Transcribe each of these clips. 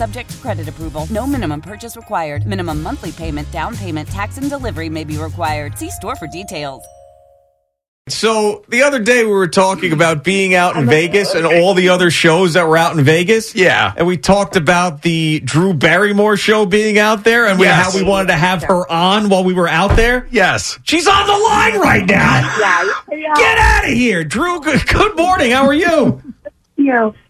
Subject to credit approval. No minimum purchase required. Minimum monthly payment, down payment, tax, and delivery may be required. See store for details. So the other day we were talking about being out in Vegas and all the other shows that were out in Vegas. Yeah. And we talked about the Drew Barrymore show being out there and we, Yes. how we wanted to have her on while we were out there. Yes. She's on the line right now. Yeah, yeah. Get out of here. Drew, good, good morning. How are you? you. I,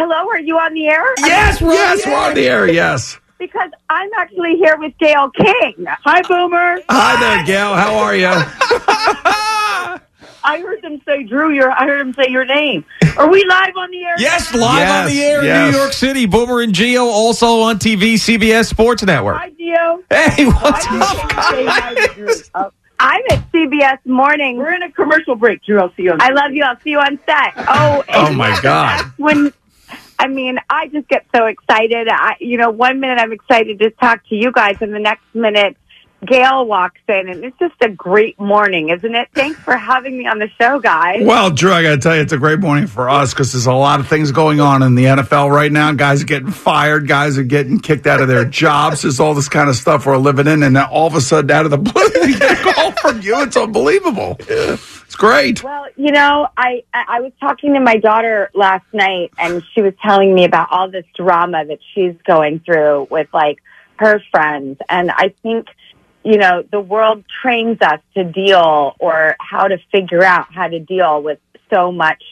hello. Are you on the air? yes, we're Yes, we're on the air. Yes. Because I'm actually here with Gayle King. Hi, Boomer. Hi there, Gayle. How are you? I heard them say Drew. Your, I heard them say your name. Are we live on the air? Yes, live Yes, on the air in. New York City. Boomer and Gio also on TV, CBS Sports Network. Hi, Gio. Hey, what's I up, didn't hi guys? Oh, I'm at CBS Morning. We're in a commercial break, Drew. I'll see you on. I love you. I'll see you on set. Oh, Oh, my God. When I mean, I just get so excited. I, you know, one minute I'm excited to talk to you guys, and the next minute Gayle walks in, and it's just a great morning, isn't it? Thanks for having me on the show, guys. Well, Drew, I got to tell you, it's a great morning for us because there's a lot of things going on in the NFL right now. Guys are getting fired, guys are getting kicked out of their jobs. There's all this kind of stuff we're living in, and all of a sudden, out of the blue, you get a call from you. It's unbelievable. It's great. Well, you know, I I was talking to my daughter last night, and she was telling me about all this drama that she's going through with like her friends, and I think you know the world trains us to deal or how to figure out how to deal with so much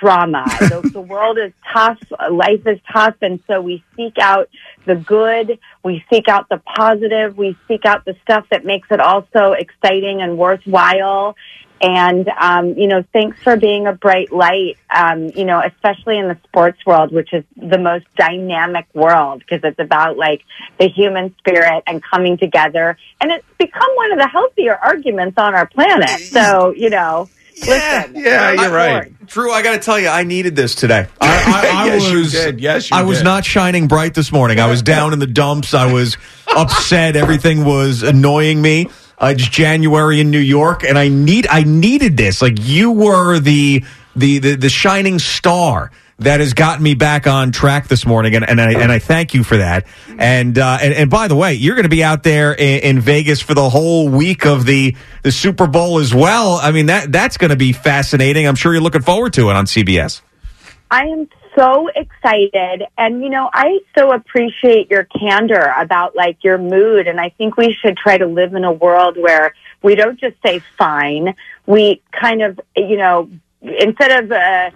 drama. the, the world is tough, life is tough, and so we seek out the good, we seek out the positive, we seek out the stuff that makes it also exciting and worthwhile. And, um, you know, thanks for being a bright light, um, you know, especially in the sports world, which is the most dynamic world because it's about like the human spirit and coming together. And it's become one of the healthier arguments on our planet. So, you know, listen. Yeah, you're right. Drew, I got to tell you, I needed this today. I, I, I Yes, you was, did. Yes, you I was not shining bright this morning. I was down in the dumps. I was upset. Everything was annoying me. Uh, it's January in New York, and I need, I needed this. Like you were the, the, the, the shining star that has gotten me back on track this morning, and, and I and I thank you for that. And uh, and, and by the way, you're going to be out there in, in Vegas for the whole week of the the Super Bowl as well. I mean that that's going to be fascinating. I'm sure you're looking forward to it on CBS. I am so excited. And, you know, I so appreciate your candor about like your mood. And I think we should try to live in a world where we don't just say fine. We kind of, you know, instead of, uh,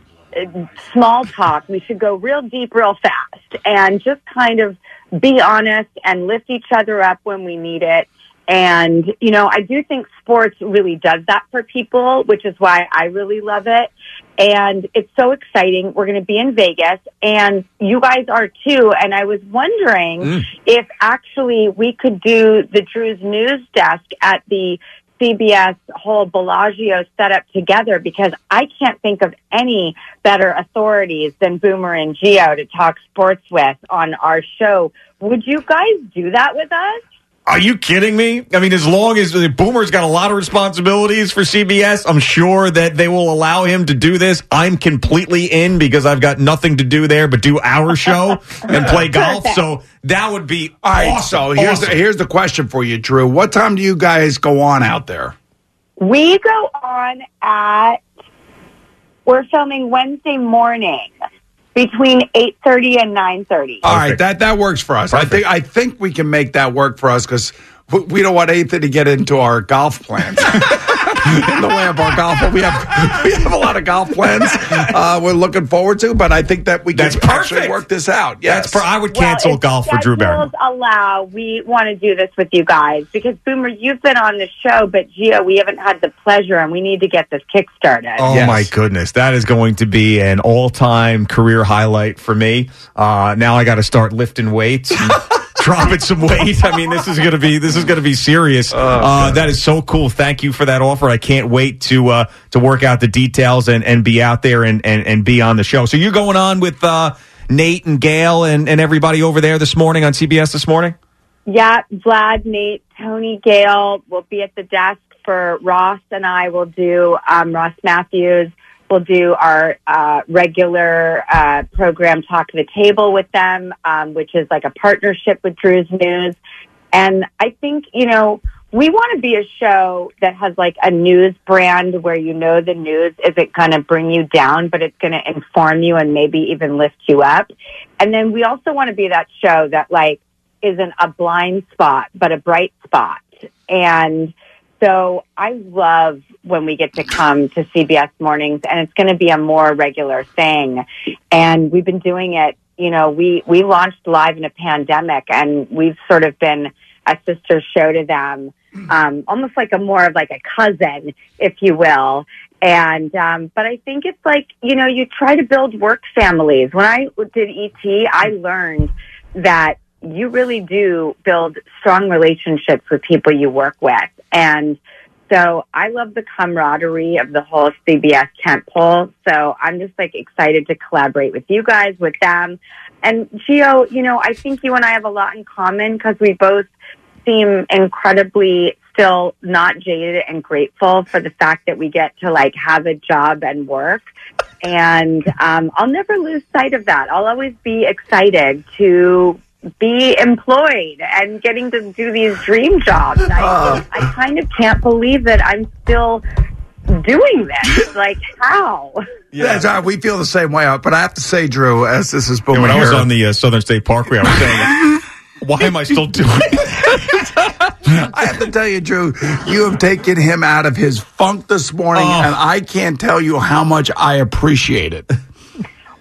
small talk, we should go real deep, real fast and just kind of be honest and lift each other up when we need it. And, you know, I do think sports really does that for people, which is why I really love it. And it's so exciting. We're going to be in Vegas and you guys are too. And I was wondering mm. if actually we could do the Drew's news desk at the CBS whole Bellagio setup together because I can't think of any better authorities than Boomer and Gio to talk sports with on our show. Would you guys do that with us? Are you kidding me? I mean, as long as the Boomer's got a lot of responsibilities for CBS, I'm sure that they will allow him to do this. I'm completely in because I've got nothing to do there but do our show and play golf. So that would be All right, awesome. so here's Awesome. the, here's the question for you, Drew. What time do you guys go on out there? We go on at we're filming Wednesday morning between eight thirty and nine thirty. All right, that that works for us. I think I think we can make that work for us because we don't want Ethan to get into our golf plans. in the way of our golf. But we have we have a lot of golf plans uh, we're looking forward to. But I think that we can That's actually perfect. work this out. Yes. That's per- I would Well, cancel if golf for Drew Barrymore. schedules allow, we want to do this with you guys because Boomer, you've been on the show, but Gio, we haven't had the pleasure, and we need to get this kick started. Oh Yes. my goodness, that is going to be an all-time career highlight for me. Uh, now I got to start lifting weights, and dropping some weight. I mean, this is going to be this is going to be serious. uh, that is so cool. Thank you for that offer. I can't wait to uh, to work out the details and, and be out there and, and, and be on the show. So you're going on with uh, Nate and Gayle and, and everybody over there this morning on CBS this morning. Yeah, Vlad, Nate, Tony, Gayle will be at the desk for Ross, and I will do um, Ross Mathews. We'll do our uh, regular uh, program, Talk the Table, with them, um, which is like a partnership with Drew's News. And I think you know we want to be a show that has like a news brand where you know the news isn't going to bring you down, but it's going to inform you and maybe even lift you up. And then we also want to be that show that like isn't a blind spot, but a bright spot. And so I love when we get to come to CBS mornings and it's going to be a more regular thing. And we've been doing it, you know, we, we launched live in a pandemic and we've sort of been a sister show to them, um, almost like a more of like a cousin, if you will. And, um, but I think it's like, you know, you try to build work families. When I did ET, I learned that you really do build strong relationships with people you work with. And so I love the camaraderie of the whole CBS tent pole. So I'm just like excited to collaborate with you guys, with them. And Gio, you know, I think you and I have a lot in common because we both seem incredibly still not jaded and grateful for the fact that we get to like have a job and work. And um, I'll never lose sight of that. I'll always be excited to be employed and getting to do these dream jobs. I, I kind of can't believe that I'm still doing this. Like, how? That's right. We feel the same way. But I have to say, Drew, as this is booming when I was here- on the uh, Southern State Parkway, I was saying, why am I still doing it? I have to tell you, Drew, you have taken him out of his funk this morning, Oh. and I can't tell you how much I appreciate it.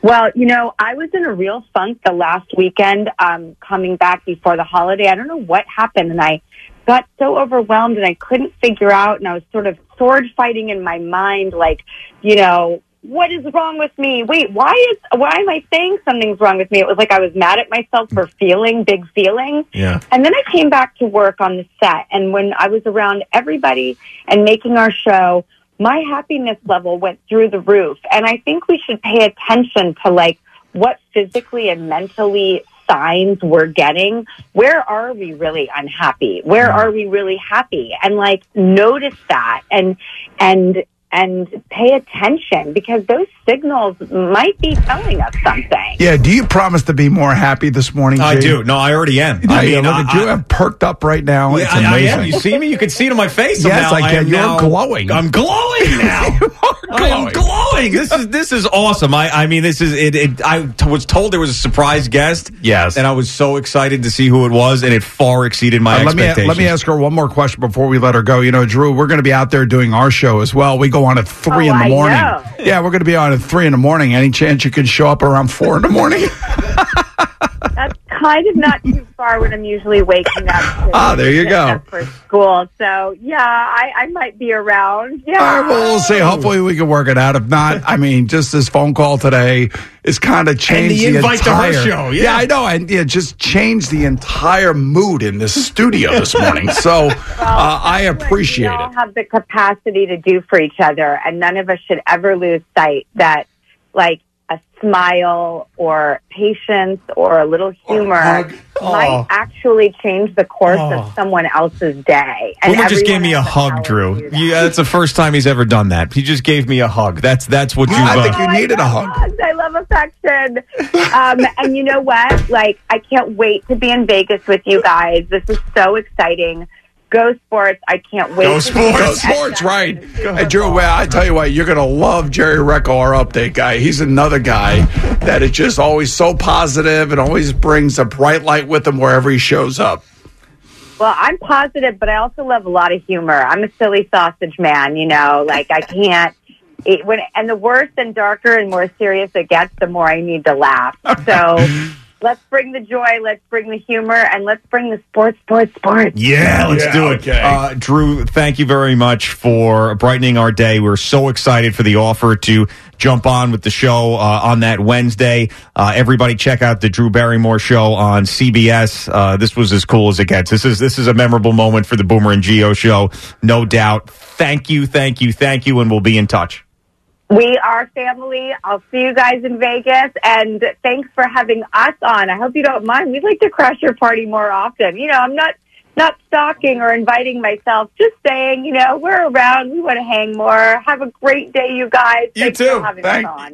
Well, you know, I was in a real funk the last weekend, um, coming back before the holiday. I don't know what happened, and I got so overwhelmed, and I couldn't figure out, and I was sort of sword fighting in my mind, like, you know, what is wrong with me? Wait, why is why am I saying something's wrong with me? It was like I was mad at myself for feeling big feelings. Yeah. And then I came back to work on the set, and when I was around everybody and making our show, my happiness level went through the roof. And I think we should pay attention to like what physically and mentally signs we're getting. Where are we really unhappy? Where mm-hmm. are we really happy? And like notice that and and and pay attention because those signals might be telling us something. Yeah, do you promise to be more happy this morning? I do. No, I already am. I I mean, look at I- you. I- I'm perked up right now. Yeah, it's I, I amazing. am. You see me? You can see it on my face. Yes, now. I can. am You're now- glowing. I'm glowing now. I am glowing. This is this is awesome. I I mean, this is it. it I t- was told there was a surprise guest. Yes. and I was so excited to see who it was, and it far exceeded my Uh, let me expectations. let me ask her one more question before we let her go. You know, Drew, we're going to be out there doing our show as well. We go on at three Oh, in the oh, I morning. Yeah, we're going to be on at three in the morning. Any chance you can show up around four in the morning? That's kind of not too far when I'm usually waking up. To Ah, there you go. For school, so yeah, I, I might be around. Yeah, All right, well, we'll see. Hopefully, we can work it out. If not, I mean, just this phone call today is kind of changed the invite to her entire show, yeah. I know, and yeah, just changed the entire mood in this studio this morning. So uh, I That's what appreciate we all it. have the capacity to do for each other, and none of us should ever lose sight that, like, a smile or patience or a little humor hug. might Oh. actually change the course Oh. of someone else's day. And Boomer just gave me a has the power hug, Drew. Yeah, that's the first time he's ever done that. He just gave me a hug. That's that's what you've. I uh, think you Oh, needed a hug. hugs. I love affection. um, and you know what? Like, I can't wait to be in Vegas with you guys. This is so exciting. Go sports! I can't wait. Go to Sports. Go sports, right? And Drew, well, I tell you what, you're going to love Jerry Recco, our update guy. He's another guy that is just always so positive and always brings a bright light with him wherever he shows up. Well, I'm positive, but I also love a lot of humor. I'm a silly sausage man, you know, like I can't. It, when and the worse and darker and more serious it gets, the more I need to laugh. So let's bring the joy, let's bring the humor, and let's bring the sports, sports, sports. Yeah, let's Yeah, do it. okay. Uh, Drew, thank you very much for brightening our day. We're so excited for the offer to jump on with the show uh, on that Wednesday. Uh, everybody, check out the Drew Barrymore show on CBS. Uh, this was as cool as it gets. This is this is a memorable moment for the Boomer and Gio show, no doubt. Thank you, thank you, thank you, and we'll be in touch. We are family. I'll see you guys in Vegas, and thanks for having us on. I hope you don't mind. We'd like to crash your party more often. You know, I'm not not stalking or inviting myself. Just saying, you know, we're around. We want to hang more. Have a great day, you guys. You Thanks too. For having Thank- us on.